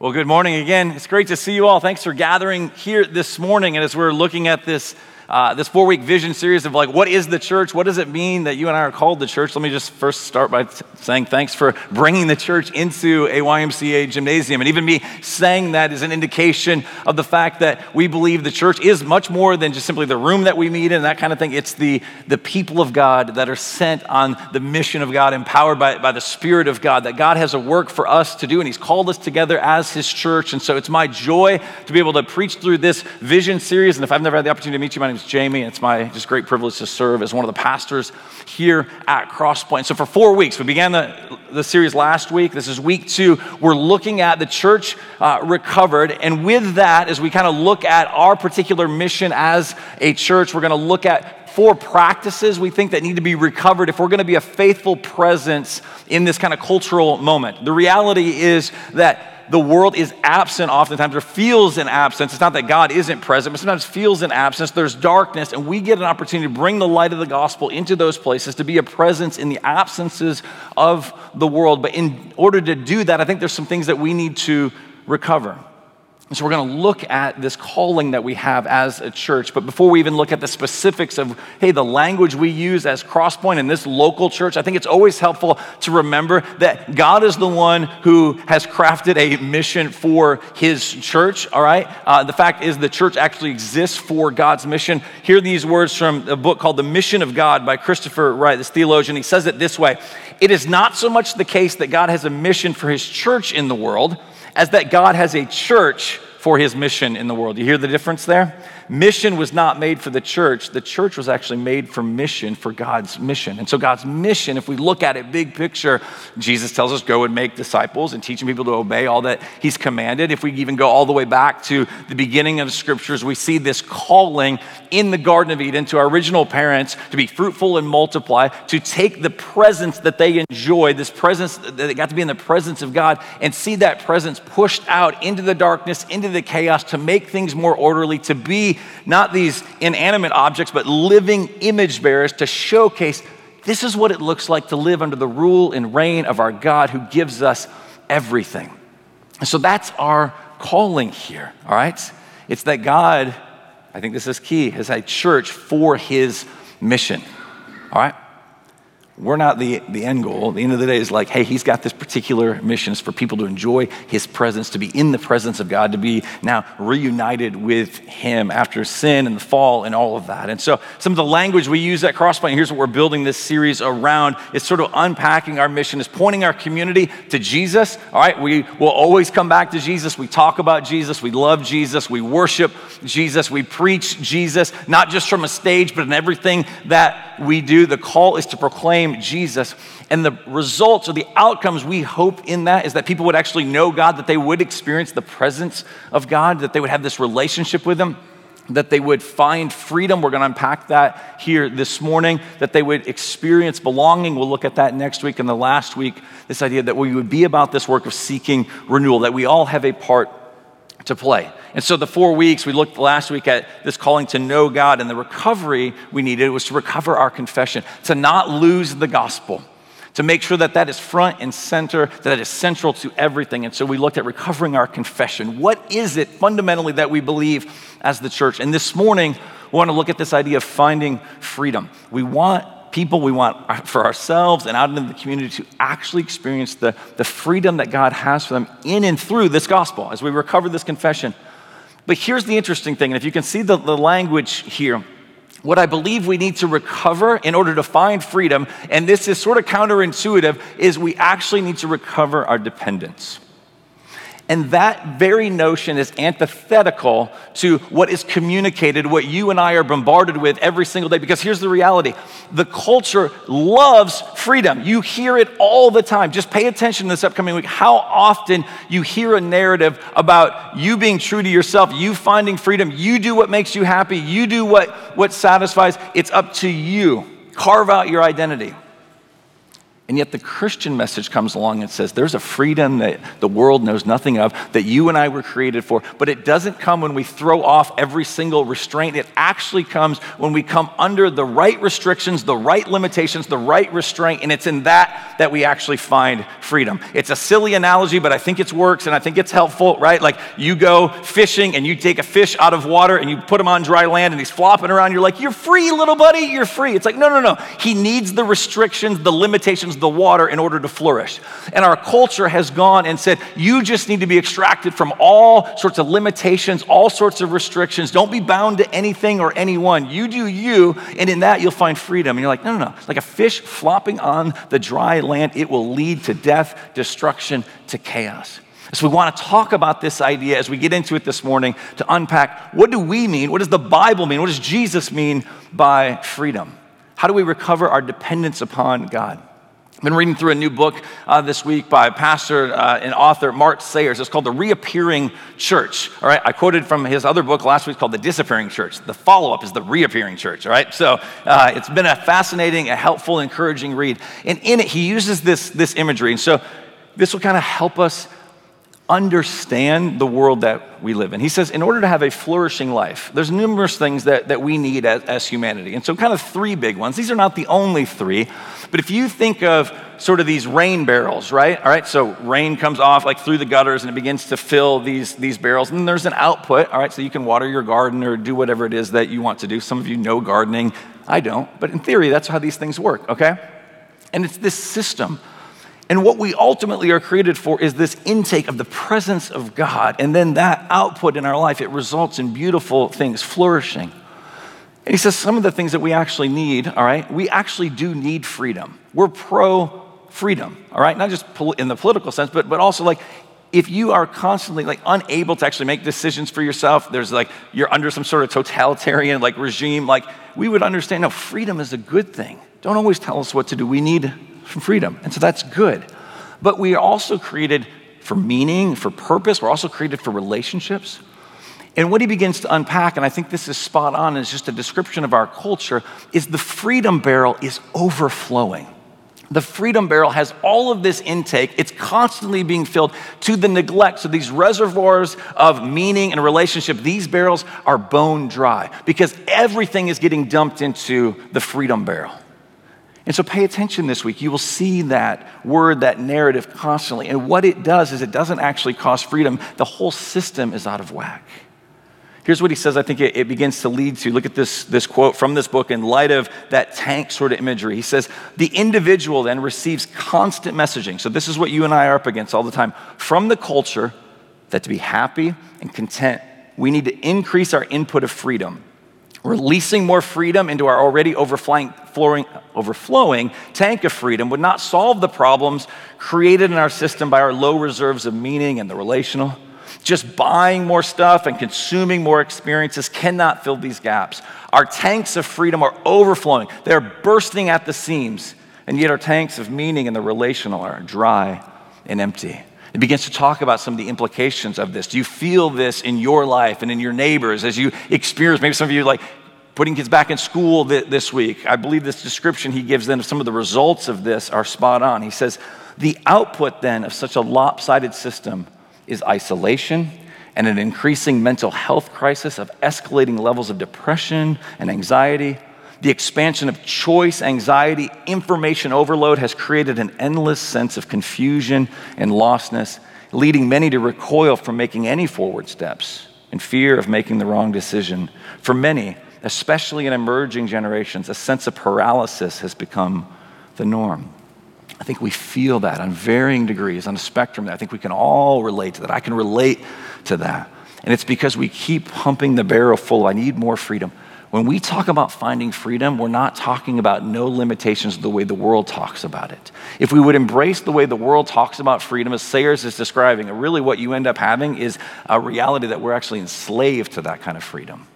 Well, good morning again. It's great to see you all. Thanks for gathering here this morning. And as we're looking at this uh, this four week vision series of like, what is the church? What does it mean that you and I are called the church? Let me just first start by t- saying thanks for bringing the church into a YMCA gymnasium. And even me saying that is an indication of the fact that we believe the church is much more than just simply the room that we meet in, that kind of thing. It's the, the people of God that are sent on the mission of God, empowered by, by the Spirit of God, that God has a work for us to do, and He's called us together as His church. And so it's my joy to be able to preach through this vision series. And if I've never had the opportunity to meet you, my name name's Jamie. It's my just great privilege to serve as one of the pastors here at Crosspoint. So for four weeks, we began the, the series last week. This is week two. We're looking at the church uh, recovered. And with that, as we kind of look at our particular mission as a church, we're going to look at four practices we think that need to be recovered if we're going to be a faithful presence in this kind of cultural moment. The reality is that the world is absent oftentimes or feels an absence. It's not that God isn't present, but sometimes feels an absence. There's darkness, and we get an opportunity to bring the light of the gospel into those places, to be a presence in the absences of the world. But in order to do that, I think there's some things that we need to recover. So we're going to look at this calling that we have as a church. But before we even look at the specifics of, hey, the language we use as Crosspoint in this local church, I think it's always helpful to remember that God is the one who has crafted a mission for his church, all right? Uh, the fact is, the church actually exists for God's mission. Hear these words from a book called The Mission of God by Christopher Wright, this theologian. He says it this way It is not so much the case that God has a mission for his church in the world as that God has a church for his mission in the world. You hear the difference there? Mission was not made for the church. The church was actually made for mission, for God's mission. And so, God's mission, if we look at it big picture, Jesus tells us go and make disciples and teaching people to obey all that He's commanded. If we even go all the way back to the beginning of scriptures, we see this calling in the Garden of Eden to our original parents to be fruitful and multiply, to take the presence that they enjoyed, this presence that they got to be in the presence of God, and see that presence pushed out into the darkness, into the chaos, to make things more orderly, to be not these inanimate objects, but living image bearers to showcase this is what it looks like to live under the rule and reign of our God who gives us everything. So that's our calling here, all right? It's that God, I think this is key, has a church for his mission, all right? We're not the, the end goal. the end of the day is like, hey, he's got this particular mission. It's for people to enjoy his presence, to be in the presence of God, to be now reunited with him after sin and the fall and all of that. And so, some of the language we use at Crosspoint, here's what we're building this series around, is sort of unpacking our mission, is pointing our community to Jesus. All right, we will always come back to Jesus. We talk about Jesus. We love Jesus. We worship Jesus. We preach Jesus, not just from a stage, but in everything that we do. The call is to proclaim Jesus. And the results or the outcomes we hope in that is that people would actually know God, that they would experience the presence of God, that they would have this relationship with Him that they would find freedom. We're going to unpack that here this morning, that they would experience belonging. We'll look at that next week and the last week. This idea that we would be about this work of seeking renewal, that we all have a part to play. And so, the four weeks, we looked last week at this calling to know God, and the recovery we needed was to recover our confession, to not lose the gospel, to make sure that that is front and center, that that is central to everything. And so, we looked at recovering our confession. What is it fundamentally that we believe as the church? And this morning, we want to look at this idea of finding freedom. We want people we want for ourselves and out into the community to actually experience the, the freedom that God has for them in and through this gospel as we recover this confession. But here's the interesting thing, and if you can see the, the language here, what I believe we need to recover in order to find freedom, and this is sort of counterintuitive, is we actually need to recover our dependence. And that very notion is antithetical to what is communicated, what you and I are bombarded with every single day. Because here's the reality the culture loves freedom. You hear it all the time. Just pay attention this upcoming week how often you hear a narrative about you being true to yourself, you finding freedom, you do what makes you happy, you do what, what satisfies. It's up to you. Carve out your identity. And yet the Christian message comes along and says there's a freedom that the world knows nothing of, that you and I were created for. But it doesn't come when we throw off every single restraint. It actually comes when we come under the right restrictions, the right limitations, the right restraint. And it's in that that we actually find freedom. It's a silly analogy, but I think it works and I think it's helpful, right? Like you go fishing and you take a fish out of water and you put him on dry land and he's flopping around. You're like, you're free, little buddy, you're free. It's like, no, no, no. He needs the restrictions, the limitations, the water in order to flourish. And our culture has gone and said, you just need to be extracted from all sorts of limitations, all sorts of restrictions. Don't be bound to anything or anyone. You do you, and in that you'll find freedom. And you're like, no, no, no. Like a fish flopping on the dry land, it will lead to death, destruction, to chaos. So, we want to talk about this idea as we get into it this morning to unpack what do we mean? What does the Bible mean? What does Jesus mean by freedom? How do we recover our dependence upon God? I've been reading through a new book uh, this week by pastor uh, and author Mark Sayers. It's called The Reappearing Church. All right, I quoted from his other book last week called The Disappearing Church. The follow up is The Reappearing Church. All right, so uh, it's been a fascinating, a helpful, encouraging read. And in it, he uses this, this imagery. And so this will kind of help us understand the world that we live in. He says, in order to have a flourishing life, there's numerous things that, that we need as, as humanity. And so, kind of three big ones. These are not the only three, but if you think of sort of these rain barrels, right? All right, so rain comes off like through the gutters and it begins to fill these, these barrels. And there's an output, all right, so you can water your garden or do whatever it is that you want to do. Some of you know gardening, I don't, but in theory, that's how these things work, okay? And it's this system and what we ultimately are created for is this intake of the presence of God. And then that output in our life, it results in beautiful things, flourishing. And he says some of the things that we actually need, all right, we actually do need freedom. We're pro freedom, all right, not just in the political sense, but, but also like if you are constantly like unable to actually make decisions for yourself, there's like you're under some sort of totalitarian like regime, like we would understand no, freedom is a good thing. Don't always tell us what to do. We need from freedom. And so that's good. But we are also created for meaning, for purpose. We're also created for relationships. And what he begins to unpack, and I think this is spot on, is just a description of our culture, is the freedom barrel is overflowing. The freedom barrel has all of this intake. It's constantly being filled to the neglect. So these reservoirs of meaning and relationship, these barrels are bone dry because everything is getting dumped into the freedom barrel. And so pay attention this week. You will see that word, that narrative constantly. And what it does is it doesn't actually cause freedom, the whole system is out of whack. Here's what he says, I think it, it, begins to lead to. Look at this, this quote from this book in light of that tank sort of imagery. He says, The individual then receives constant messaging. So, this is what you and I are up against all the time from the culture that to be happy and content, we need to increase our input of freedom Releasing more freedom into our already overflowing, overflowing tank of freedom would not solve the problems created in our system by our low reserves of meaning and the relational. Just buying more stuff and consuming more experiences cannot fill these gaps. Our tanks of freedom are overflowing, they're bursting at the seams, and yet our tanks of meaning and the relational are dry and empty. It begins to talk about some of the implications of this. Do you feel this in your life and in your neighbors as you experience? Maybe some of you like putting kids back in school this week. I believe this description he gives then of some of the results of this are spot on. He says, The output then of such a lopsided system is isolation and an increasing mental health crisis of escalating levels of depression and anxiety the expansion of choice, anxiety, information overload has created an endless sense of confusion and lostness, leading many to recoil from making any forward steps in fear of making the wrong decision. For many, especially in emerging generations, a sense of paralysis has become the norm. I think we feel that on varying degrees on a spectrum. I think we can all relate to that. I can relate to that. And it's because we keep pumping the barrel full. I need more freedom. When we talk about finding freedom, we're not talking about no limitations the way the world talks about it. If we would embrace the way the world talks about freedom, as Sayers is describing, really what you end up having is a reality that we're actually enslaved to that kind of freedom.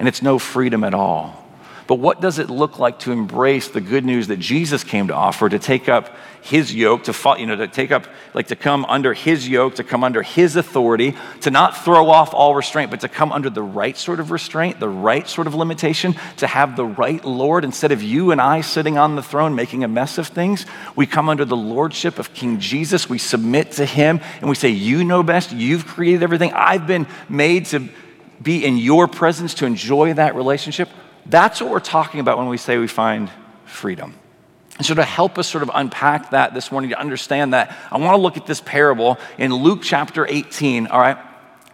And it's no freedom at all. But what does it look like to embrace the good news that Jesus came to offer, to take up his yoke, to, you know, to take up, like to come under his yoke, to come under his authority, to not throw off all restraint, but to come under the right sort of restraint, the right sort of limitation, to have the right Lord. Instead of you and I sitting on the throne making a mess of things, we come under the lordship of King Jesus. We submit to him and we say, You know best. You've created everything. I've been made to be in your presence, to enjoy that relationship. That's what we're talking about when we say we find freedom. And so, to help us sort of unpack that this morning, to understand that, I want to look at this parable in Luke chapter 18, all right?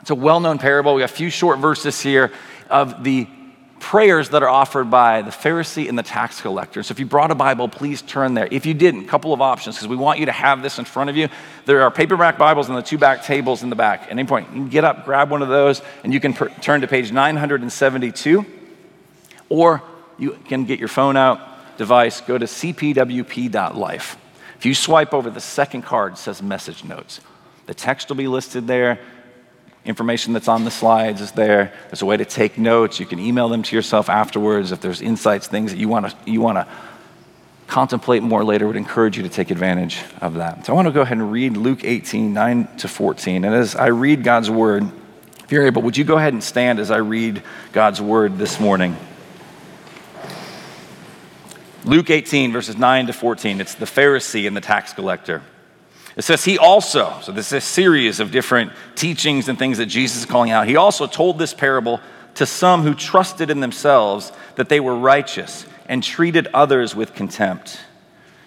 It's a well known parable. We have a few short verses here of the prayers that are offered by the Pharisee and the tax collector. So if you brought a Bible, please turn there. If you didn't, a couple of options because we want you to have this in front of you. There are paperback Bibles on the two back tables in the back. At any point, you can get up, grab one of those, and you can per- turn to page 972. Or you can get your phone out, device, go to cpwp.life. If you swipe over the second card, it says message notes. The text will be listed there. Information that's on the slides is there. There's a way to take notes. You can email them to yourself afterwards. If there's insights, things that you want to you want to contemplate more later, would encourage you to take advantage of that. So I want to go ahead and read Luke 18, 9 to 14. And as I read God's word, if you're able, would you go ahead and stand as I read God's word this morning? Luke 18, verses 9 to 14, it's the Pharisee and the tax collector. It says, He also, so this is a series of different teachings and things that Jesus is calling out. He also told this parable to some who trusted in themselves that they were righteous and treated others with contempt.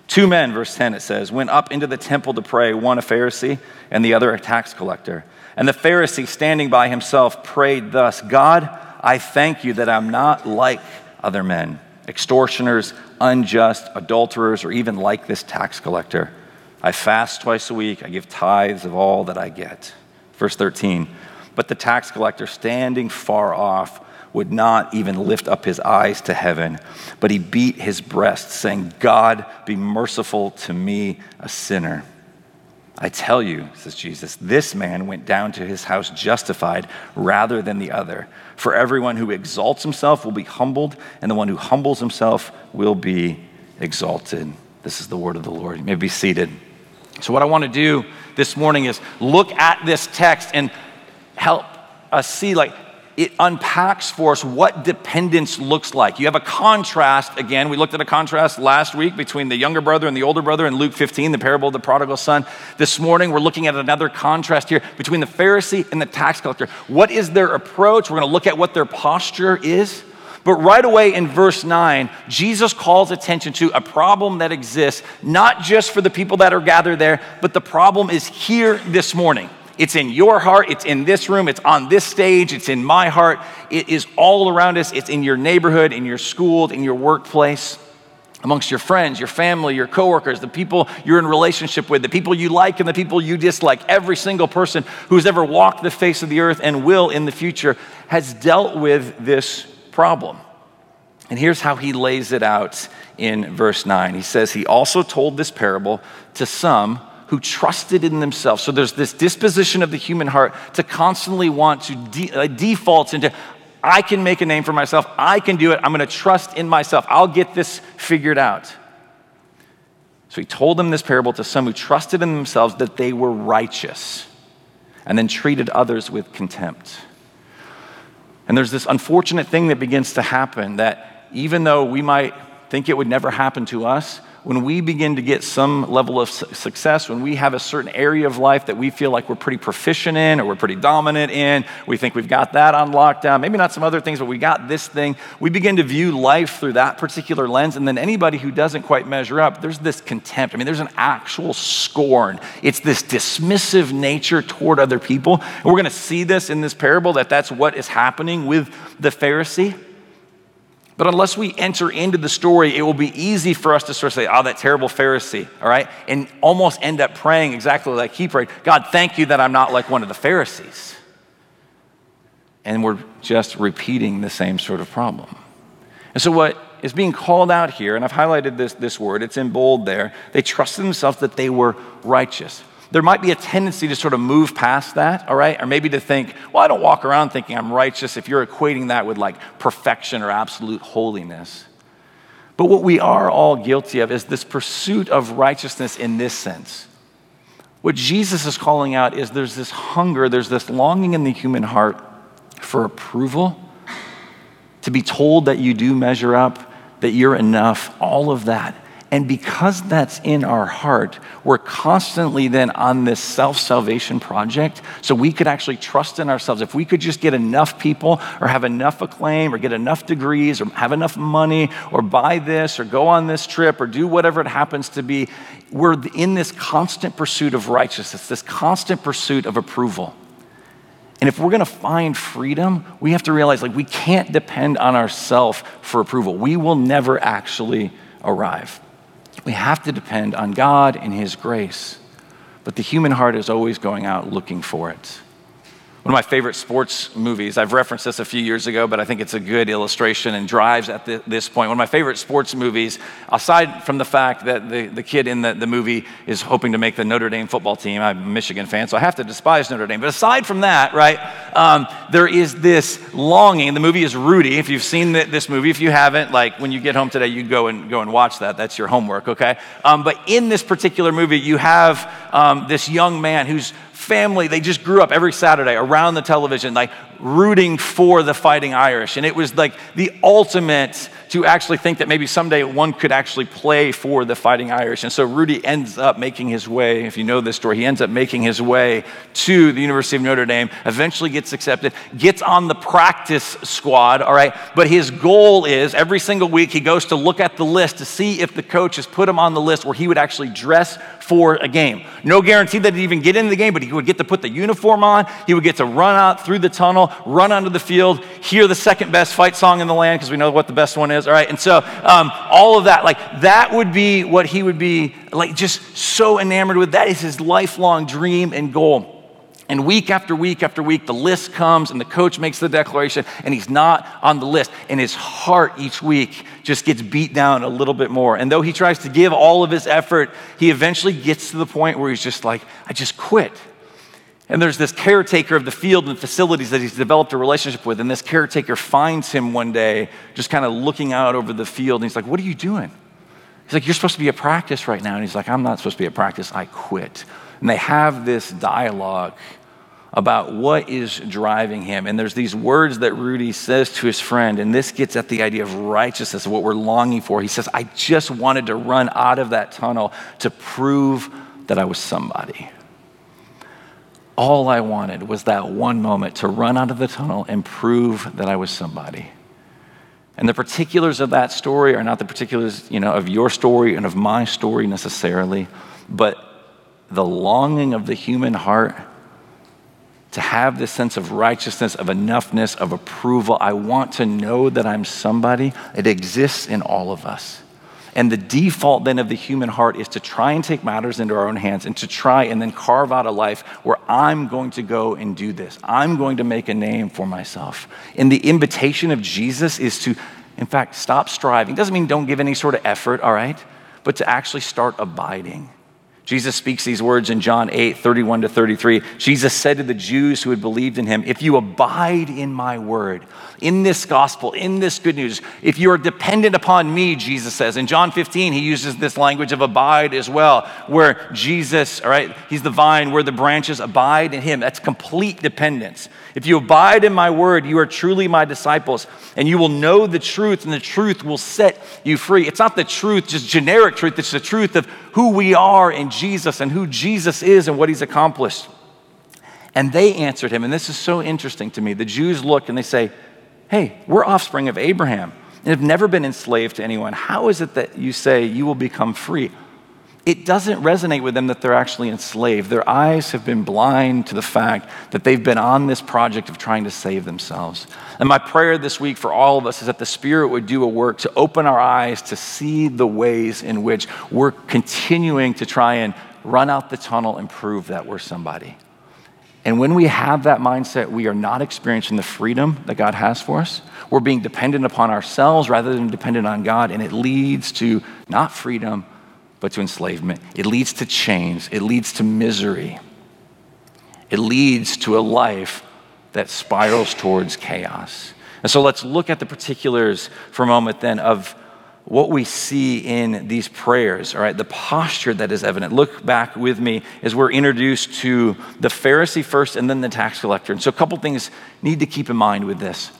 Two men, verse 10, it says, went up into the temple to pray, one a Pharisee and the other a tax collector. And the Pharisee, standing by himself, prayed thus God, I thank you that I'm not like other men extortioners, unjust, adulterers, or even like this tax collector. I fast twice a week, I give tithes of all that I get. Verse 13, but the tax collector, standing far off, would not even lift up his eyes to heaven, but he beat his breast, saying, God, be merciful to me, a sinner. I tell you, says Jesus, this man went down to his house justified rather than the other. For everyone who exalts himself will be humbled, and the one who humbles himself will be exalted. This is the word of the Lord. You may be seated. So, what I want to do this morning is look at this text and help us see, like, it unpacks for us what dependence looks like. You have a contrast, again, we looked at a contrast last week between the younger brother and the older brother in Luke 15, the parable of the prodigal son. This morning, we're looking at another contrast here between the Pharisee and the tax collector. What is their approach? We're going to look at what their posture is. But right away in verse 9, Jesus calls attention to a problem that exists, not just for the people that are gathered there, but the problem is here this morning. It's in your heart, it's in this room, it's on this stage, it's in my heart. It is all around us. It's in your neighborhood, in your school, in your workplace, amongst your friends, your family, your coworkers, the people you're in relationship with, the people you like and the people you dislike. Every single person who's ever walked the face of the earth and will in the future has dealt with this problem. And here's how he lays it out in verse 9. He says, He also told this parable to some who trusted in themselves. So there's this disposition of the human heart to constantly want to de- uh, default into, I can make a name for myself. I can do it. I'm going to trust in myself. I'll get this figured out. So he told them this parable to some who trusted in themselves that they were righteous and then treated others with contempt. And there's this unfortunate thing that begins to happen that even though we might think it would never happen to us, when we begin to get some level of success, when we have a certain area of life that we feel like we're pretty proficient in or we're pretty dominant in, we think we've got that on lockdown, maybe not some other things, but we got this thing, we begin to view life through that particular lens. And then anybody who doesn't quite measure up, there's this contempt. I mean, there's an actual scorn. It's this dismissive nature toward other people. And we're going to see this in this parable that that's what is happening with the Pharisee. But unless we enter into the story, it will be easy for us to sort of say, oh, that terrible Pharisee, all right? And almost end up praying exactly like he prayed God, thank you that I'm not like one of the Pharisees. And we're just repeating the same sort of problem. And so, what is being called out here, and I've highlighted this, this word, it's in bold there, they trusted themselves that they were righteous. There might be a tendency to sort of move past that, all right? Or maybe to think, well, I don't walk around thinking I'm righteous if you're equating that with like perfection or absolute holiness. But what we are all guilty of is this pursuit of righteousness in this sense. What Jesus is calling out is there's this hunger, there's this longing in the human heart for approval, to be told that you do measure up, that you're enough, all of that. And because that's in our heart, we're constantly then on this self salvation project. So we could actually trust in ourselves. If we could just get enough people, or have enough acclaim, or get enough degrees, or have enough money, or buy this, or go on this trip, or do whatever it happens to be, we're in this constant pursuit of righteousness, this constant pursuit of approval. And if we're going to find freedom, we have to realize like we can't depend on ourselves for approval. We will never actually arrive. We have to depend on God and His grace. But the human heart is always going out looking for it. One of my favorite sports movies, I've referenced this a few years ago, but I think it's a good illustration and drives at the, this point. One of my favorite sports movies, aside from the fact that the, the kid in the, the movie is hoping to make the Notre Dame football team, I'm a Michigan fan, so I have to despise Notre Dame. But aside from that, right, um, there is this longing. The movie is Rudy. If you've seen the, this movie, if you haven't, like when you get home today, you go and go and watch that. That's your homework, okay? Um, but in this particular movie, you have um, this young man who's family, they just grew up every Saturday around the television, like rooting for the Fighting Irish. And it was like the ultimate to actually think that maybe someday one could actually play for the Fighting Irish. And so Rudy ends up making his way, if you know this story, he ends up making his way to the University of Notre Dame, eventually gets accepted, gets on the practice squad, all right? But his goal is every single week he goes to look at the list to see if the coach has put him on the list where he would actually dress for a game. No guarantee that he'd even get into the game, but he would get to put the uniform on, he would get to run out through the tunnel, run onto the field, hear the second best fight song in the land, because we know what the best one is all right? And so um, all of that, like that would be what he would be like just so enamored with. That is his lifelong dream and goal. And week after week after week, the list comes and the coach makes the declaration and he's not on the list. And his heart each week just gets beat down a little bit more. And though he tries to give all of his effort, he eventually gets to the point where he's just like, I just quit. And there's this caretaker of the field and facilities that he's developed a relationship with. And this caretaker finds him one day just kind of looking out over the field. And he's like, What are you doing? He's like, You're supposed to be at practice right now. And he's like, I'm not supposed to be at practice. I quit. And they have this dialogue about what is driving him. And there's these words that Rudy says to his friend. And this gets at the idea of righteousness, what we're longing for. He says, I just wanted to run out of that tunnel to prove that I was somebody all I wanted was that one moment to run out of the tunnel and prove that I was somebody. And the particulars of that story are not the particulars, you know, of your story and of my story necessarily, but the longing of the human heart to have this sense of righteousness, of enoughness, of approval. I want to know that I'm somebody. It exists in all of us. And the default then of the human heart is to try and take matters into our own hands and to try and then carve out a life where I'm going to go and do this. I'm going to make a name for myself. And the invitation of Jesus is to, in fact, stop striving. Doesn't mean don't give any sort of effort, all right? But to actually start abiding. Jesus speaks these words in John 8, 31 to 33. Jesus said to the Jews who had believed in him, If you abide in my word, in this gospel, in this good news, if you are dependent upon me, Jesus says. In John 15, he uses this language of abide as well, where Jesus, all right, he's the vine, where the branches abide in him. That's complete dependence. If you abide in my word, you are truly my disciples, and you will know the truth, and the truth will set you free. It's not the truth, just generic truth, it's the truth of who we are in Jesus and who Jesus is and what he's accomplished. And they answered him, and this is so interesting to me. The Jews look and they say, Hey, we're offspring of Abraham and have never been enslaved to anyone. How is it that you say you will become free? It doesn't resonate with them that they're actually enslaved. Their eyes have been blind to the fact that they've been on this project of trying to save themselves. And my prayer this week for all of us is that the Spirit would do a work to open our eyes to see the ways in which we're continuing to try and run out the tunnel and prove that we're somebody. And when we have that mindset, we are not experiencing the freedom that God has for us. We're being dependent upon ourselves rather than dependent on God, and it leads to not freedom, but to enslavement. It leads to chains, it leads to misery, it leads to a life that spirals towards chaos. And so let's look at the particulars for a moment then of what we see in these prayers, all right, the posture that is evident. Look back with me as we're introduced to the Pharisee first and then the tax collector. And so, a couple things need to keep in mind with this.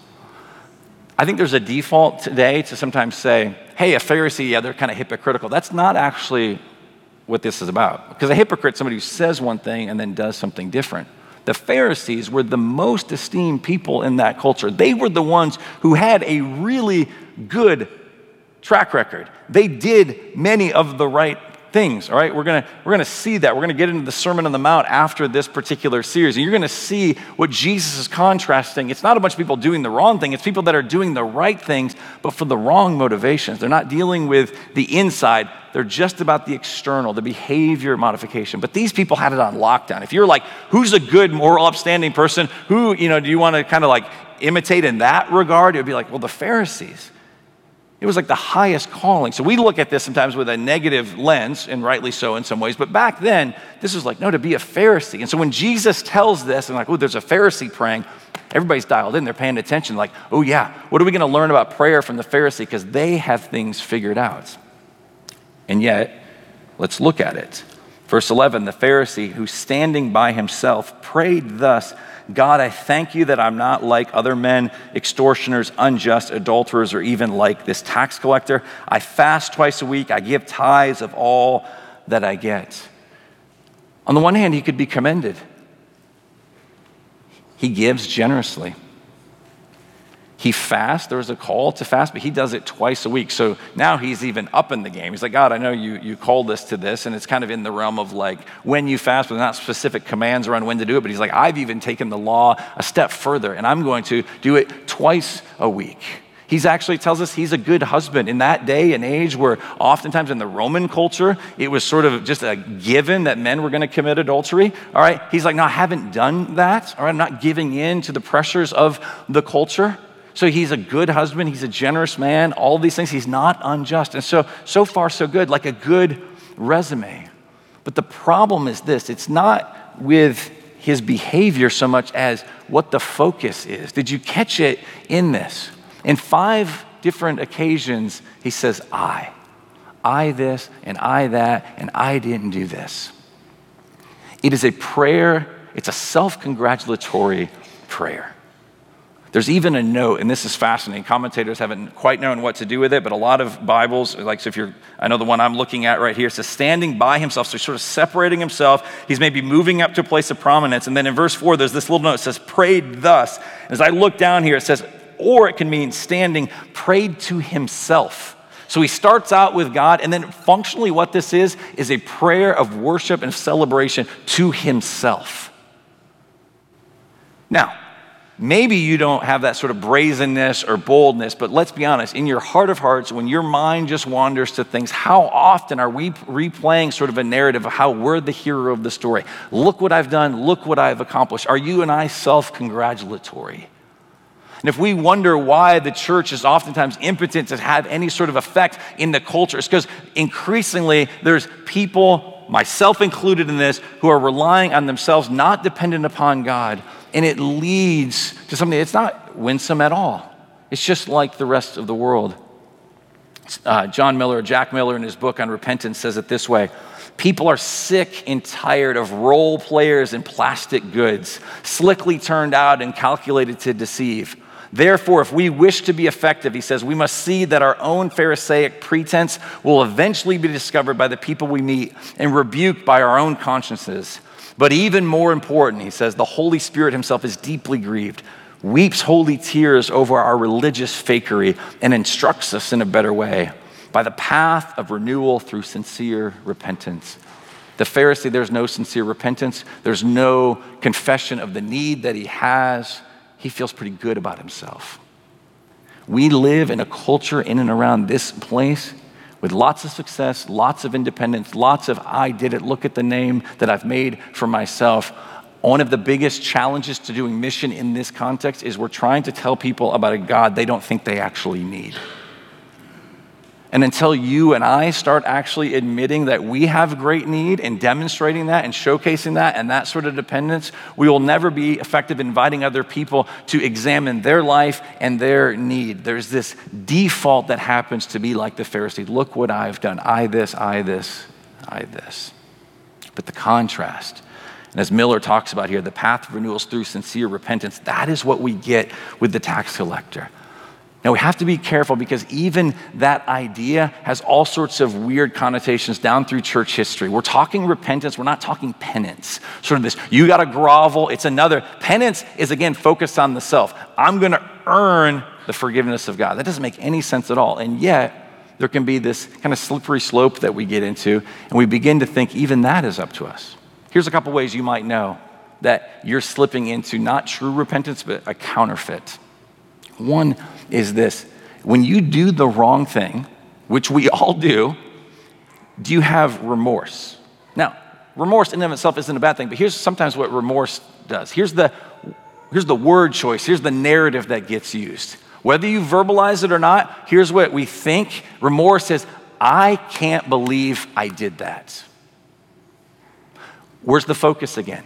I think there's a default today to sometimes say, hey, a Pharisee, yeah, they're kind of hypocritical. That's not actually what this is about. Because a hypocrite somebody who says one thing and then does something different. The Pharisees were the most esteemed people in that culture. They were the ones who had a really good track record. They did many of the right things all right? We're gonna we're gonna see that. We're gonna get into the sermon on the mount after this particular series and you're gonna see what jesus is contrasting. It's not a bunch of people doing the wrong thing. It's people that are doing the right things but for the wrong motivations. They're not dealing with the inside. They're just about the external the behavior modification. But these people had it on lockdown. If you're like who's a good moral upstanding person? Who you know do you want to kind of like imitate in that regard? It would be like well the pharisees it was like the highest calling. So we look at this sometimes with a negative lens, and rightly so in some ways. But back then, this was like, no, to be a Pharisee. And so when Jesus tells this, and like, oh, there's a Pharisee praying, everybody's dialed in. They're paying attention. Like, oh, yeah, what are we going to learn about prayer from the Pharisee? Because they have things figured out. And yet, let's look at it. Verse 11 the Pharisee who standing by himself prayed thus God, I thank you that I'm not like other men, extortioners, unjust, adulterers, or even like this tax collector. I fast twice a week, I give tithes of all that I get. On the one hand, he could be commended, he gives generously. He fasts. There was a call to fast, but he does it twice a week. So now he's even up in the game. He's like, God, I know you, you called us to this, and it's kind of in the realm of like when you fast, but not specific commands around when to do it. But he's like, I've even taken the law a step further, and I'm going to do it twice a week. He's actually tells us he's a good husband. In that day and age where oftentimes in the Roman culture, it was sort of just a given that men were going to commit adultery. All right. He's like, no, I haven't done that. All right. I'm not giving in to the pressures of the culture. So he's a good husband, he's a generous man, all these things. He's not unjust. And so, so far, so good, like a good resume. But the problem is this it's not with his behavior so much as what the focus is. Did you catch it in this? In five different occasions, he says, I. I this, and I that, and I didn't do this. It is a prayer, it's a self congratulatory prayer. There's even a note, and this is fascinating. Commentators haven't quite known what to do with it, but a lot of Bibles, like so if you're, I know the one I'm looking at right here, says standing by himself. So he's sort of separating himself. He's maybe moving up to a place of prominence. And then in verse four, there's this little note that says, prayed thus. As I look down here, it says, or it can mean standing, prayed to himself. So he starts out with God, and then functionally, what this is, is a prayer of worship and celebration to himself. Now, Maybe you don't have that sort of brazenness or boldness, but let's be honest, in your heart of hearts, when your mind just wanders to things, how often are we replaying sort of a narrative of how we're the hero of the story? Look what I've done, look what I've accomplished. Are you and I self congratulatory? And if we wonder why the church is oftentimes impotent to have any sort of effect in the culture, it's because increasingly there's people, myself included in this, who are relying on themselves, not dependent upon God and it leads to something that's not winsome at all. It's just like the rest of the world. Uh, John Miller, Jack Miller, in his book on repentance, says it this way People are sick and tired of role players and plastic goods, slickly turned out and calculated to deceive. Therefore, if we wish to be effective, he says, we must see that our own Pharisaic pretense will eventually be discovered by the people we meet and rebuked by our own consciences. But even more important, he says, the Holy Spirit himself is deeply grieved, weeps holy tears over our religious fakery, and instructs us in a better way by the path of renewal through sincere repentance. The Pharisee, there's no sincere repentance, there's no confession of the need that he has. He feels pretty good about himself. We live in a culture in and around this place with lots of success, lots of independence, lots of I did it, look at the name that I've made for myself. One of the biggest challenges to doing mission in this context is we're trying to tell people about a God they don't think they actually need. And until you and I start actually admitting that we have great need and demonstrating that and showcasing that and that sort of dependence, we will never be effective inviting other people to examine their life and their need. There's this default that happens to be like the Pharisee look what I've done. I this, I this, I this. But the contrast, and as Miller talks about here, the path of renewal is through sincere repentance. That is what we get with the tax collector. Now, we have to be careful because even that idea has all sorts of weird connotations down through church history. We're talking repentance, we're not talking penance. Sort of this, you got to grovel, it's another. Penance is again focused on the self. I'm going to earn the forgiveness of God. That doesn't make any sense at all. And yet, there can be this kind of slippery slope that we get into, and we begin to think even that is up to us. Here's a couple ways you might know that you're slipping into not true repentance, but a counterfeit. One is this when you do the wrong thing, which we all do, do you have remorse? Now, remorse in and of itself isn't a bad thing, but here's sometimes what remorse does. Here's the, here's the word choice, here's the narrative that gets used. Whether you verbalize it or not, here's what we think remorse says, I can't believe I did that. Where's the focus again?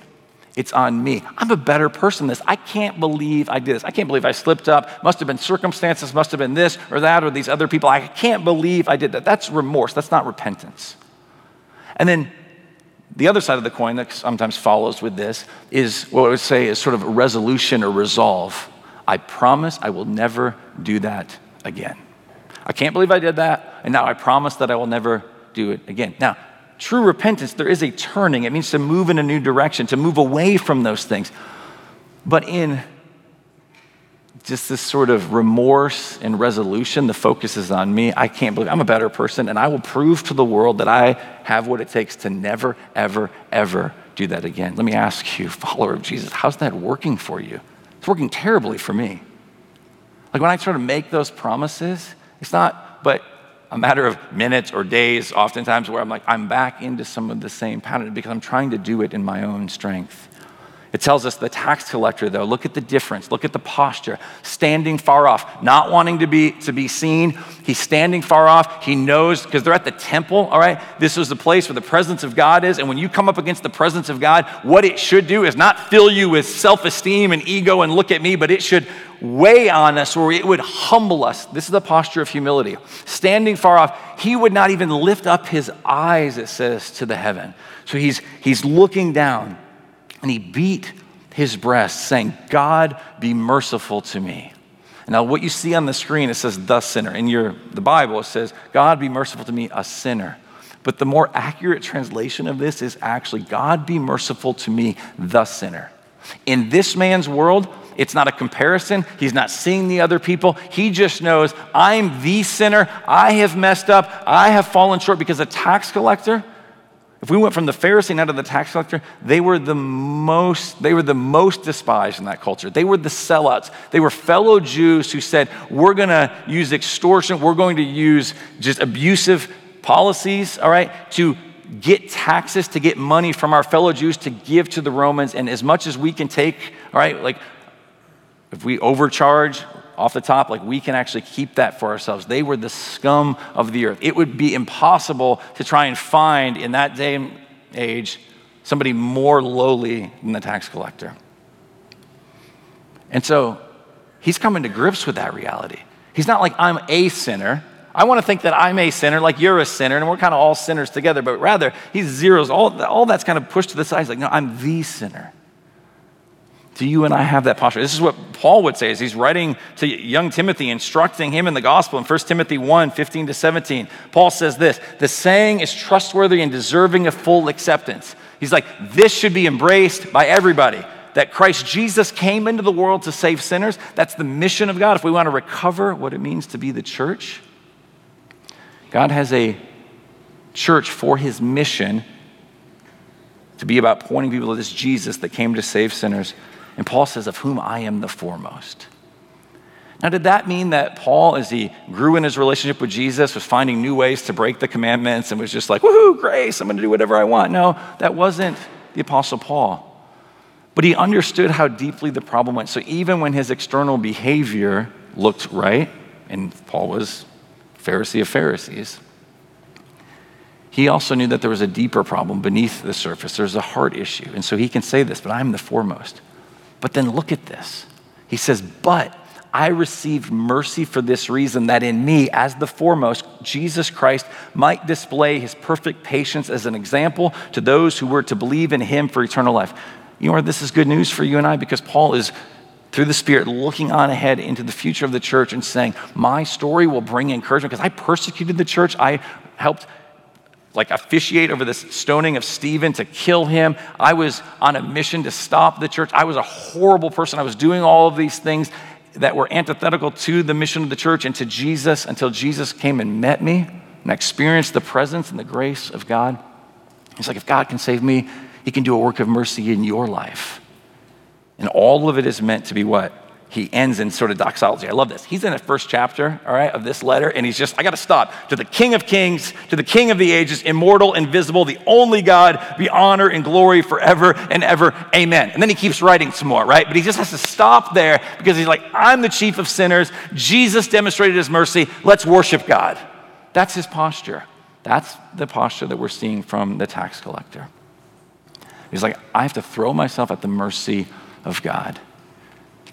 It's on me. I'm a better person than this. I can't believe I did this. I can't believe I slipped up. Must have been circumstances, must have been this or that or these other people. I can't believe I did that. That's remorse. That's not repentance. And then the other side of the coin that sometimes follows with this is what I would say is sort of a resolution or resolve. I promise I will never do that again. I can't believe I did that, and now I promise that I will never do it again. Now, True repentance, there is a turning. It means to move in a new direction, to move away from those things. But in just this sort of remorse and resolution, the focus is on me. I can't believe I'm a better person, and I will prove to the world that I have what it takes to never, ever, ever do that again. Let me ask you, follower of Jesus, how's that working for you? It's working terribly for me. Like when I try to make those promises, it's not, but a matter of minutes or days, oftentimes, where I'm like, I'm back into some of the same pattern because I'm trying to do it in my own strength. It tells us the tax collector, though, look at the difference, look at the posture, standing far off, not wanting to be, to be seen. He's standing far off. He knows, because they're at the temple, all right? This is the place where the presence of God is. And when you come up against the presence of God, what it should do is not fill you with self esteem and ego and look at me, but it should weigh on us or it would humble us. This is the posture of humility. Standing far off, he would not even lift up his eyes, it says, to the heaven. So he's, he's looking down and he beat his breast, saying, God, be merciful to me. Now, what you see on the screen, it says, the sinner. In your, the Bible, it says, God, be merciful to me, a sinner. But the more accurate translation of this is actually, God, be merciful to me, the sinner. In this man's world, it's not a comparison. He's not seeing the other people. He just knows, I'm the sinner. I have messed up. I have fallen short because a tax collector, if we went from the Pharisee now to the tax collector, they were the most, they were the most despised in that culture. They were the sellouts. They were fellow Jews who said, we're going to use extortion, we're going to use just abusive policies, all right, to get taxes, to get money from our fellow Jews to give to the Romans. And as much as we can take, all right, like if we overcharge, off the top, like we can actually keep that for ourselves. They were the scum of the earth. It would be impossible to try and find in that day and age somebody more lowly than the tax collector. And so he's coming to grips with that reality. He's not like, I'm a sinner. I want to think that I'm a sinner, like you're a sinner, and we're kind of all sinners together, but rather, he zeros all, all that's kind of pushed to the side. He's like, no, I'm the sinner. Do you and I have that posture? This is what Paul would say as he's writing to young Timothy, instructing him in the gospel in 1 Timothy 1 15 to 17. Paul says this The saying is trustworthy and deserving of full acceptance. He's like, This should be embraced by everybody. That Christ Jesus came into the world to save sinners. That's the mission of God. If we want to recover what it means to be the church, God has a church for his mission to be about pointing people to this Jesus that came to save sinners. And Paul says, Of whom I am the foremost. Now, did that mean that Paul, as he grew in his relationship with Jesus, was finding new ways to break the commandments and was just like, woohoo, grace, I'm going to do whatever I want? No, that wasn't the Apostle Paul. But he understood how deeply the problem went. So even when his external behavior looked right, and Paul was Pharisee of Pharisees. He also knew that there was a deeper problem beneath the surface. There's a heart issue. And so he can say this, but I'm the foremost. But then look at this. He says, But I received mercy for this reason that in me, as the foremost, Jesus Christ might display his perfect patience as an example to those who were to believe in him for eternal life. You know, this is good news for you and I because Paul is, through the Spirit, looking on ahead into the future of the church and saying, My story will bring encouragement because I persecuted the church. I helped like officiate over this stoning of Stephen to kill him. I was on a mission to stop the church. I was a horrible person. I was doing all of these things that were antithetical to the mission of the church and to Jesus until Jesus came and met me and I experienced the presence and the grace of God. He's like, if God can save me, he can do a work of mercy in your life. And all of it is meant to be what? He ends in sort of doxology. I love this. He's in the first chapter, all right, of this letter, and he's just, I got to stop. To the King of Kings, to the King of the ages, immortal, invisible, the only God, be honor and glory forever and ever. Amen. And then he keeps writing some more, right? But he just has to stop there because he's like, I'm the chief of sinners. Jesus demonstrated his mercy. Let's worship God. That's his posture. That's the posture that we're seeing from the tax collector. He's like, I have to throw myself at the mercy of God.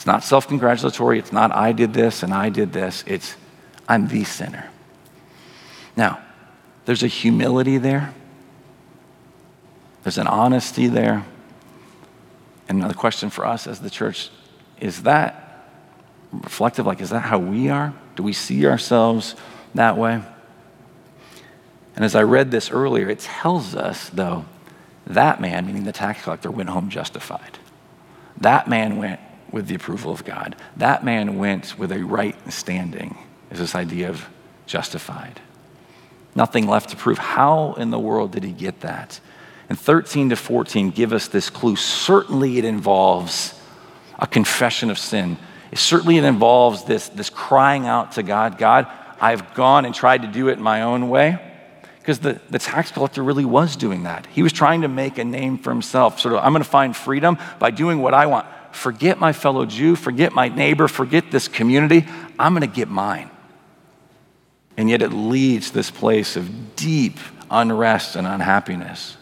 It's not self congratulatory. It's not, I did this and I did this. It's, I'm the sinner. Now, there's a humility there, there's an honesty there. And the question for us as the church is that reflective? Like, is that how we are? Do we see ourselves that way? And as I read this earlier, it tells us, though, that man, meaning the tax collector, went home justified. That man went with the approval of God. That man went with a right standing, is this idea of justified. Nothing left to prove. How in the world did he get that? And 13 to 14 give us this clue. Certainly it involves a confession of sin. Certainly it involves this, this crying out to God God, I've gone and tried to do it my own way. Because the, the tax collector really was doing that. He was trying to make a name for himself. Sort of, I'm going to find freedom by doing what I want forget my fellow Jew, forget my neighbor, forget this community. I'm going to get mine. And yet it leads this place of deep unrest and unhappiness.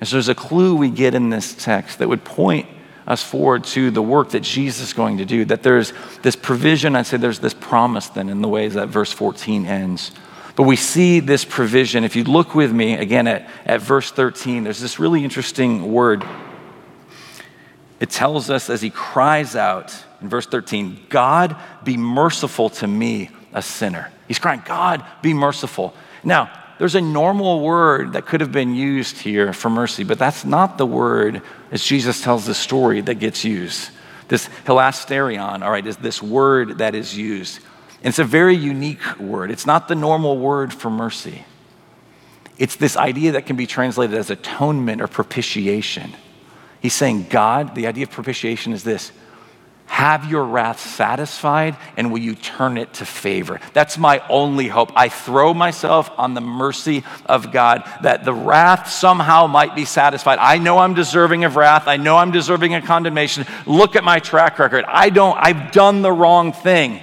And so there's a clue we get in this text that would point us forward to the work that Jesus is going to do, that there's this provision, I'd say there's this promise then in the ways that verse 14 ends. But we see this provision. If you look with me again at, at verse 13, there's this really interesting word it tells us as he cries out in verse 13, God, be merciful to me, a sinner. He's crying, God, be merciful. Now, there's a normal word that could have been used here for mercy, but that's not the word as Jesus tells the story that gets used. This hilasterion, all right, is this word that is used. And it's a very unique word. It's not the normal word for mercy. It's this idea that can be translated as atonement or propitiation. He's saying, God, the idea of propitiation is this have your wrath satisfied and will you turn it to favor? That's my only hope. I throw myself on the mercy of God that the wrath somehow might be satisfied. I know I'm deserving of wrath. I know I'm deserving of condemnation. Look at my track record. I don't, I've done the wrong thing.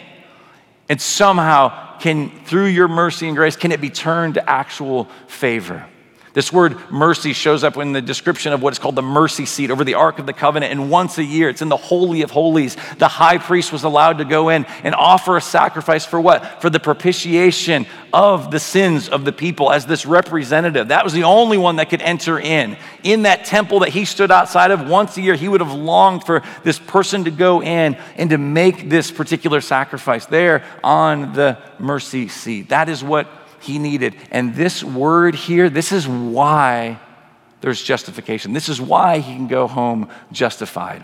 And somehow, can, through your mercy and grace, can it be turned to actual favor? This word mercy shows up in the description of what is called the mercy seat over the Ark of the Covenant. And once a year, it's in the Holy of Holies. The high priest was allowed to go in and offer a sacrifice for what? For the propitiation of the sins of the people as this representative. That was the only one that could enter in. In that temple that he stood outside of once a year, he would have longed for this person to go in and to make this particular sacrifice there on the mercy seat. That is what he needed. And this word here, this is why there's justification. This is why he can go home justified.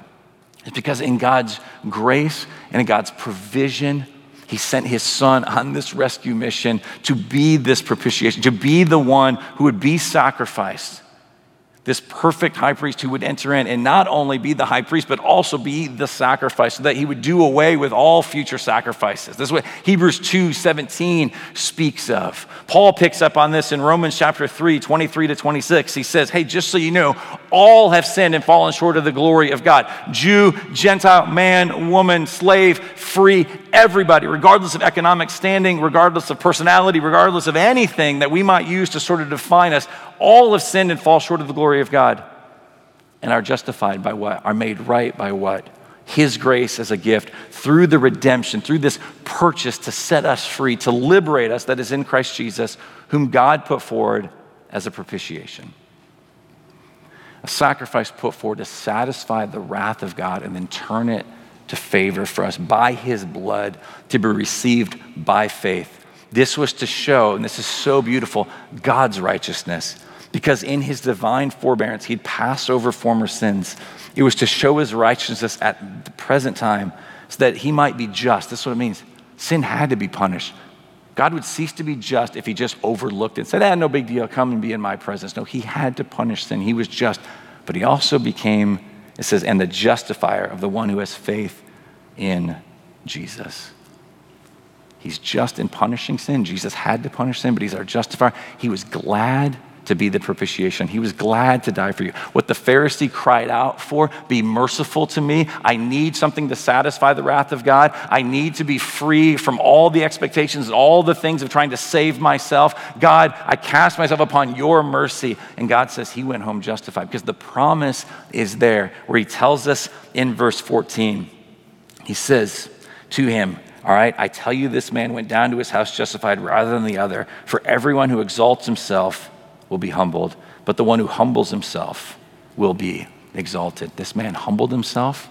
It's because in God's grace and in God's provision, he sent his son on this rescue mission to be this propitiation, to be the one who would be sacrificed this perfect high priest who would enter in and not only be the high priest, but also be the sacrifice, so that he would do away with all future sacrifices. This is what Hebrews 2 17 speaks of. Paul picks up on this in Romans chapter 3, 23 to 26. He says, Hey, just so you know, all have sinned and fallen short of the glory of God. Jew, Gentile, man, woman, slave, free, everybody, regardless of economic standing, regardless of personality, regardless of anything that we might use to sort of define us, all have sinned and fall short of the glory of God and are justified by what? Are made right by what? His grace as a gift through the redemption, through this purchase to set us free, to liberate us that is in Christ Jesus, whom God put forward as a propitiation. A sacrifice put forward to satisfy the wrath of God and then turn it to favor for us by his blood to be received by faith. This was to show, and this is so beautiful, God's righteousness. Because in his divine forbearance, he'd passed over former sins it was to show his righteousness at the present time so that he might be just. That's what it means. Sin had to be punished. God would cease to be just if he just overlooked it and said, ah, no big deal, come and be in my presence. No, he had to punish sin. He was just, but he also became, it says, and the justifier of the one who has faith in Jesus. He's just in punishing sin. Jesus had to punish sin, but he's our justifier. He was glad to be the propitiation. He was glad to die for you. What the Pharisee cried out for, be merciful to me. I need something to satisfy the wrath of God. I need to be free from all the expectations and all the things of trying to save myself. God, I cast myself upon your mercy. And God says he went home justified because the promise is there where he tells us in verse 14, he says to him, all right, I tell you, this man went down to his house justified rather than the other. For everyone who exalts himself will be humbled, but the one who humbles himself will be exalted. This man humbled himself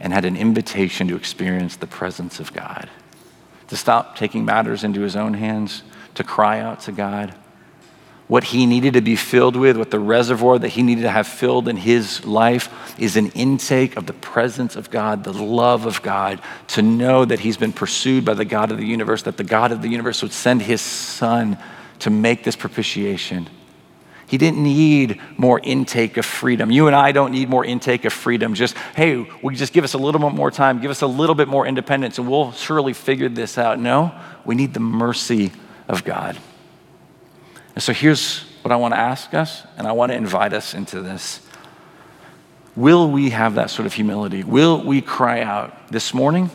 and had an invitation to experience the presence of God, to stop taking matters into his own hands, to cry out to God. What he needed to be filled with, what the reservoir that he needed to have filled in his life, is an intake of the presence of God, the love of God, to know that he's been pursued by the God of the universe, that the God of the universe would send his son to make this propitiation. He didn't need more intake of freedom. You and I don't need more intake of freedom. Just, hey, you just give us a little bit more time, give us a little bit more independence, and we'll surely figure this out. No, we need the mercy of God. And so here's what I want to ask us, and I want to invite us into this. Will we have that sort of humility? Will we cry out this morning?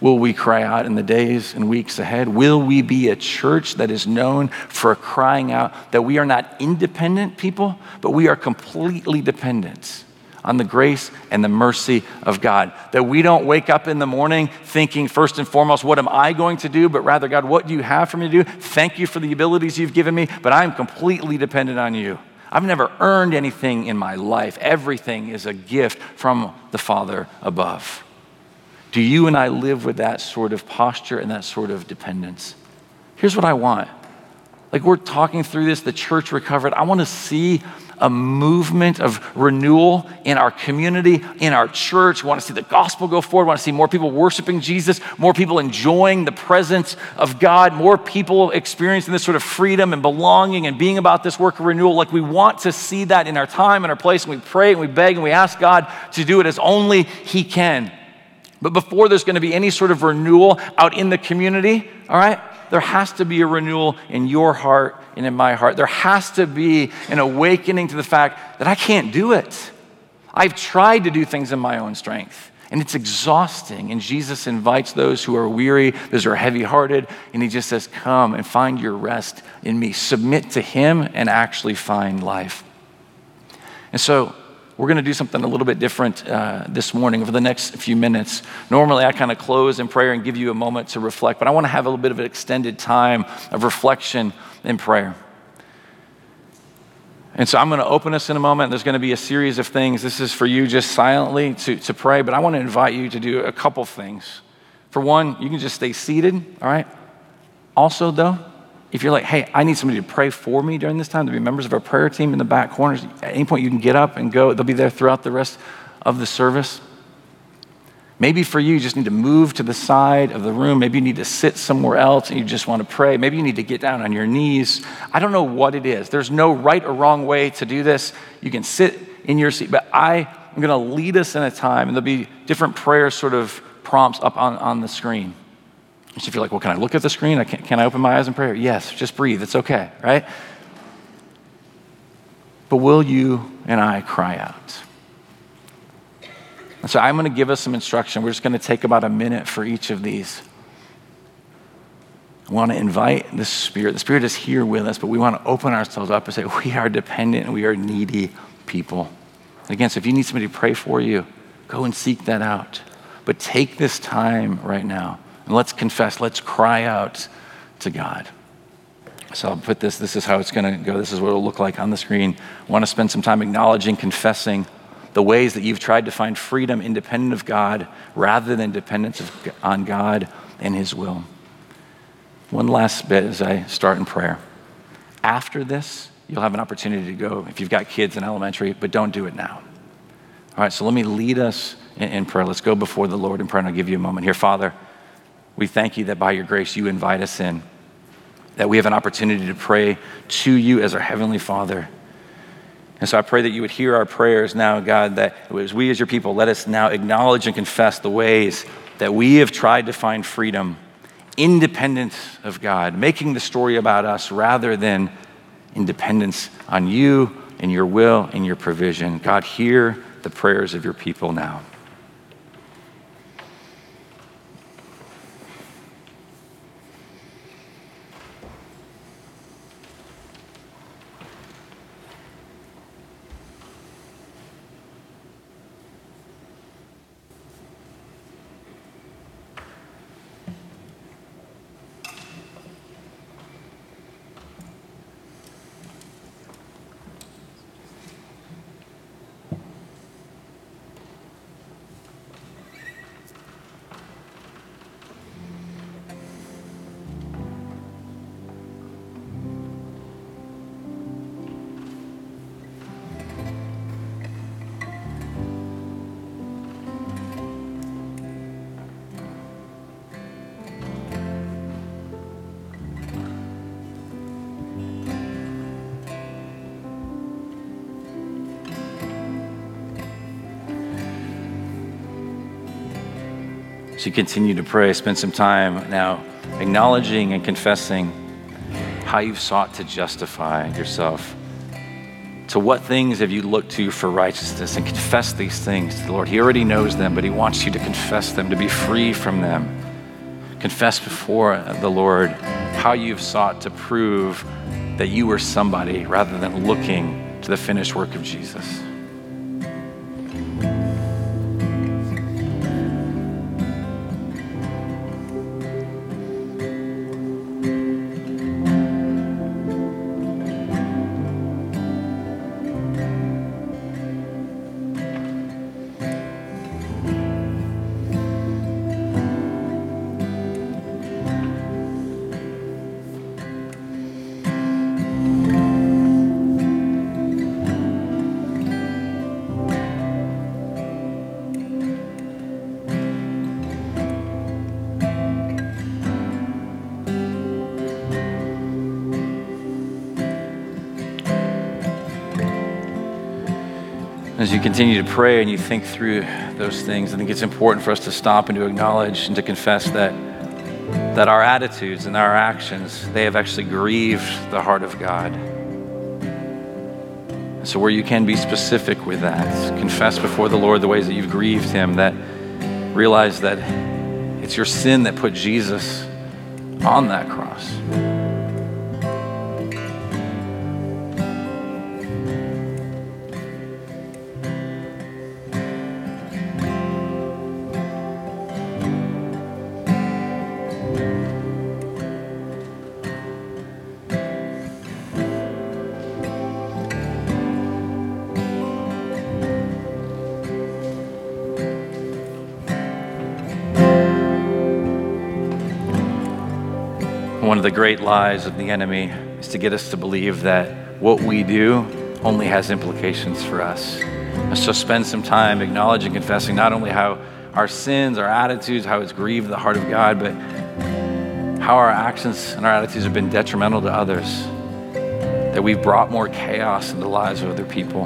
Will we cry out in the days and weeks ahead? Will we be a church that is known for crying out that we are not independent people, but we are completely dependent on the grace and the mercy of God? That we don't wake up in the morning thinking, first and foremost, what am I going to do? But rather, God, what do you have for me to do? Thank you for the abilities you've given me, but I'm completely dependent on you. I've never earned anything in my life. Everything is a gift from the Father above. Do you and I live with that sort of posture and that sort of dependence? Here's what I want. Like we're talking through this, the church recovered. I want to see a movement of renewal in our community, in our church. We want to see the gospel go forward. We want to see more people worshiping Jesus, more people enjoying the presence of God, more people experiencing this sort of freedom and belonging and being about this work of renewal. Like we want to see that in our time and our place. And we pray and we beg and we ask God to do it as only He can. But before there's going to be any sort of renewal out in the community, all right, there has to be a renewal in your heart and in my heart. There has to be an awakening to the fact that I can't do it. I've tried to do things in my own strength, and it's exhausting. And Jesus invites those who are weary, those who are heavy hearted, and He just says, Come and find your rest in me. Submit to Him and actually find life. And so, we're going to do something a little bit different uh, this morning over the next few minutes. Normally, I kind of close in prayer and give you a moment to reflect, but I want to have a little bit of an extended time of reflection and prayer. And so I'm going to open us in a moment. There's going to be a series of things. This is for you just silently to, to pray, but I want to invite you to do a couple things. For one, you can just stay seated, all right? Also, though, if you're like, hey, I need somebody to pray for me during this time, to be members of our prayer team in the back corners, at any point you can get up and go. They'll be there throughout the rest of the service. Maybe for you, you just need to move to the side of the room. Maybe you need to sit somewhere else and you just want to pray. Maybe you need to get down on your knees. I don't know what it is. There's no right or wrong way to do this. You can sit in your seat, but I am going to lead us in a time, and there'll be different prayer sort of prompts up on, on the screen. So if you're like, well, can I look at the screen? Can, can I open my eyes in prayer? Yes, just breathe. It's okay, right? but will you and I cry out? And so I'm going to give us some instruction. We're just going to take about a minute for each of these. I want to invite the Spirit. The Spirit is here with us, but we want to open ourselves up and say, we are dependent and we are needy people. Again, so if you need somebody to pray for you, go and seek that out. But take this time right now and let's confess, let's cry out to God. So I'll put this, this is how it's going to go. This is what it'll look like on the screen. I want to spend some time acknowledging, confessing the ways that you've tried to find freedom independent of God rather than dependence on God and His will. One last bit as I start in prayer. After this, you'll have an opportunity to go if you've got kids in elementary, but don't do it now. All right, so let me lead us in, in prayer. Let's go before the Lord in prayer, and I'll give you a moment here. Father, we thank you that by your grace you invite us in, that we have an opportunity to pray to you as our Heavenly Father. And so I pray that you would hear our prayers now, God, that as we as your people, let us now acknowledge and confess the ways that we have tried to find freedom independent of God, making the story about us rather than independence on you and your will and your provision. God, hear the prayers of your people now. You continue to pray, spend some time now acknowledging and confessing how you've sought to justify yourself. To what things have you looked to for righteousness and confess these things to the Lord? He already knows them, but He wants you to confess them, to be free from them. Confess before the Lord how you've sought to prove that you were somebody rather than looking to the finished work of Jesus. As you continue to pray and you think through those things, I think it's important for us to stop and to acknowledge and to confess that, that our attitudes and our actions, they have actually grieved the heart of God. So, where you can be specific with that, confess before the Lord the ways that you've grieved Him, that realize that it's your sin that put Jesus on that cross. One of the great lies of the enemy is to get us to believe that what we do only has implications for us. So spend some time acknowledging, confessing not only how our sins, our attitudes, how it's grieved the heart of God, but how our actions and our attitudes have been detrimental to others. That we've brought more chaos into the lives of other people.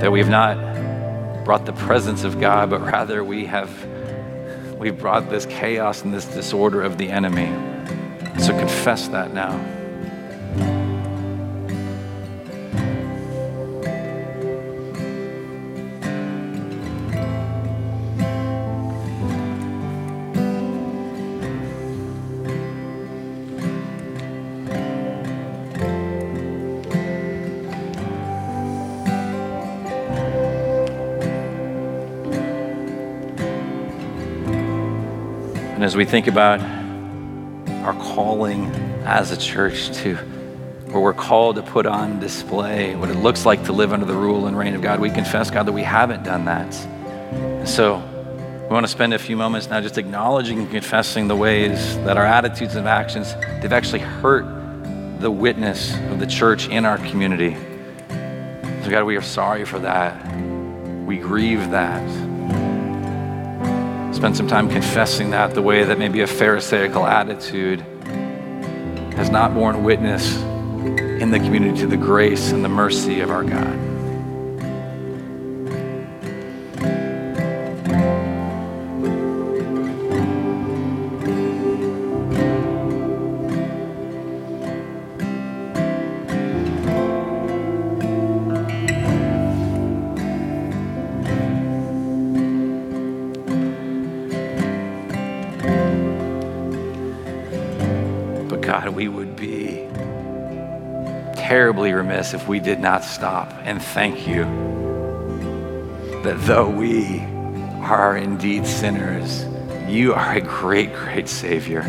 That we've not brought the presence of God, but rather we have we've brought this chaos and this disorder of the enemy. So confess that now. as we think about calling as a church to where we're called to put on display what it looks like to live under the rule and reign of God, we confess, God, that we haven't done that. And so we want to spend a few moments now just acknowledging and confessing the ways that our attitudes and actions, they've actually hurt the witness of the church in our community. So, God, we are sorry for that. We grieve that. Spend some time confessing that the way that maybe a Pharisaical attitude has not borne witness in the community to the grace and the mercy of our God. We would be terribly remiss if we did not stop and thank you that though we are indeed sinners, you are a great, great Savior.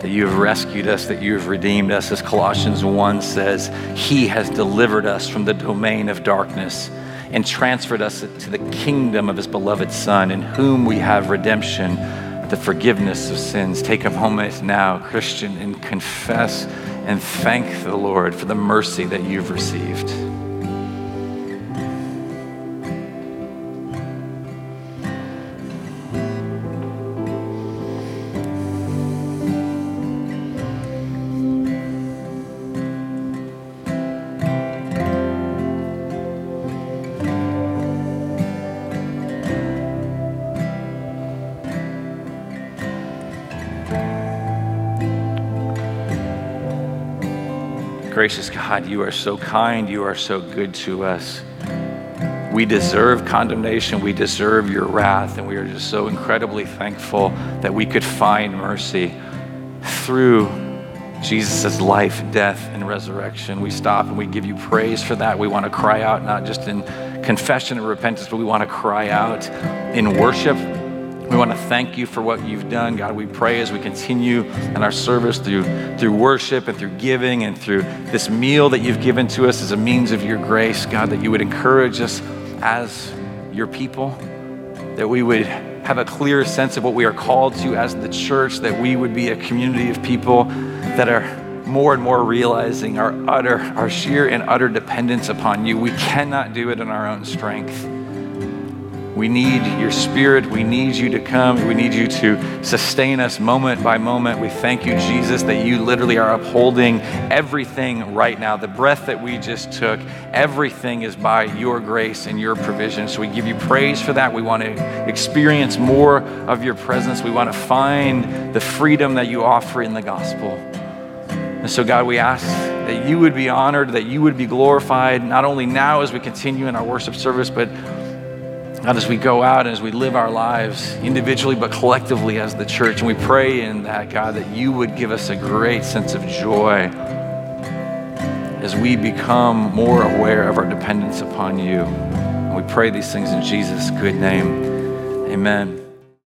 That you have rescued us, that you have redeemed us. As Colossians 1 says, He has delivered us from the domain of darkness and transferred us to the kingdom of His beloved Son, in whom we have redemption, the forgiveness of sins. Take a moment now, Christian, and confess and thank the Lord for the mercy that you've received. God, you are so kind. You are so good to us. We deserve condemnation. We deserve your wrath. And we are just so incredibly thankful that we could find mercy through Jesus' life, death, and resurrection. We stop and we give you praise for that. We want to cry out, not just in confession and repentance, but we want to cry out in worship we want to thank you for what you've done. God, we pray as we continue in our service through, through worship and through giving and through this meal that you've given to us as a means of your grace, God, that you would encourage us as your people, that we would have a clear sense of what we are called to as the church, that we would be a community of people that are more and more realizing our utter, our sheer and utter dependence upon you. We cannot do it in our own strength. We need your spirit. We need you to come. We need you to sustain us moment by moment. We thank you, Jesus, that you literally are upholding everything right now. The breath that we just took, everything is by your grace and your provision. So we give you praise for that. We want to experience more of your presence. We want to find the freedom that you offer in the gospel. And so, God, we ask that you would be honored, that you would be glorified, not only now as we continue in our worship service, but God, as we go out and as we live our lives individually but collectively as the church, and we pray in that, God, that you would give us a great sense of joy as we become more aware of our dependence upon you. And we pray these things in Jesus' good name. Amen.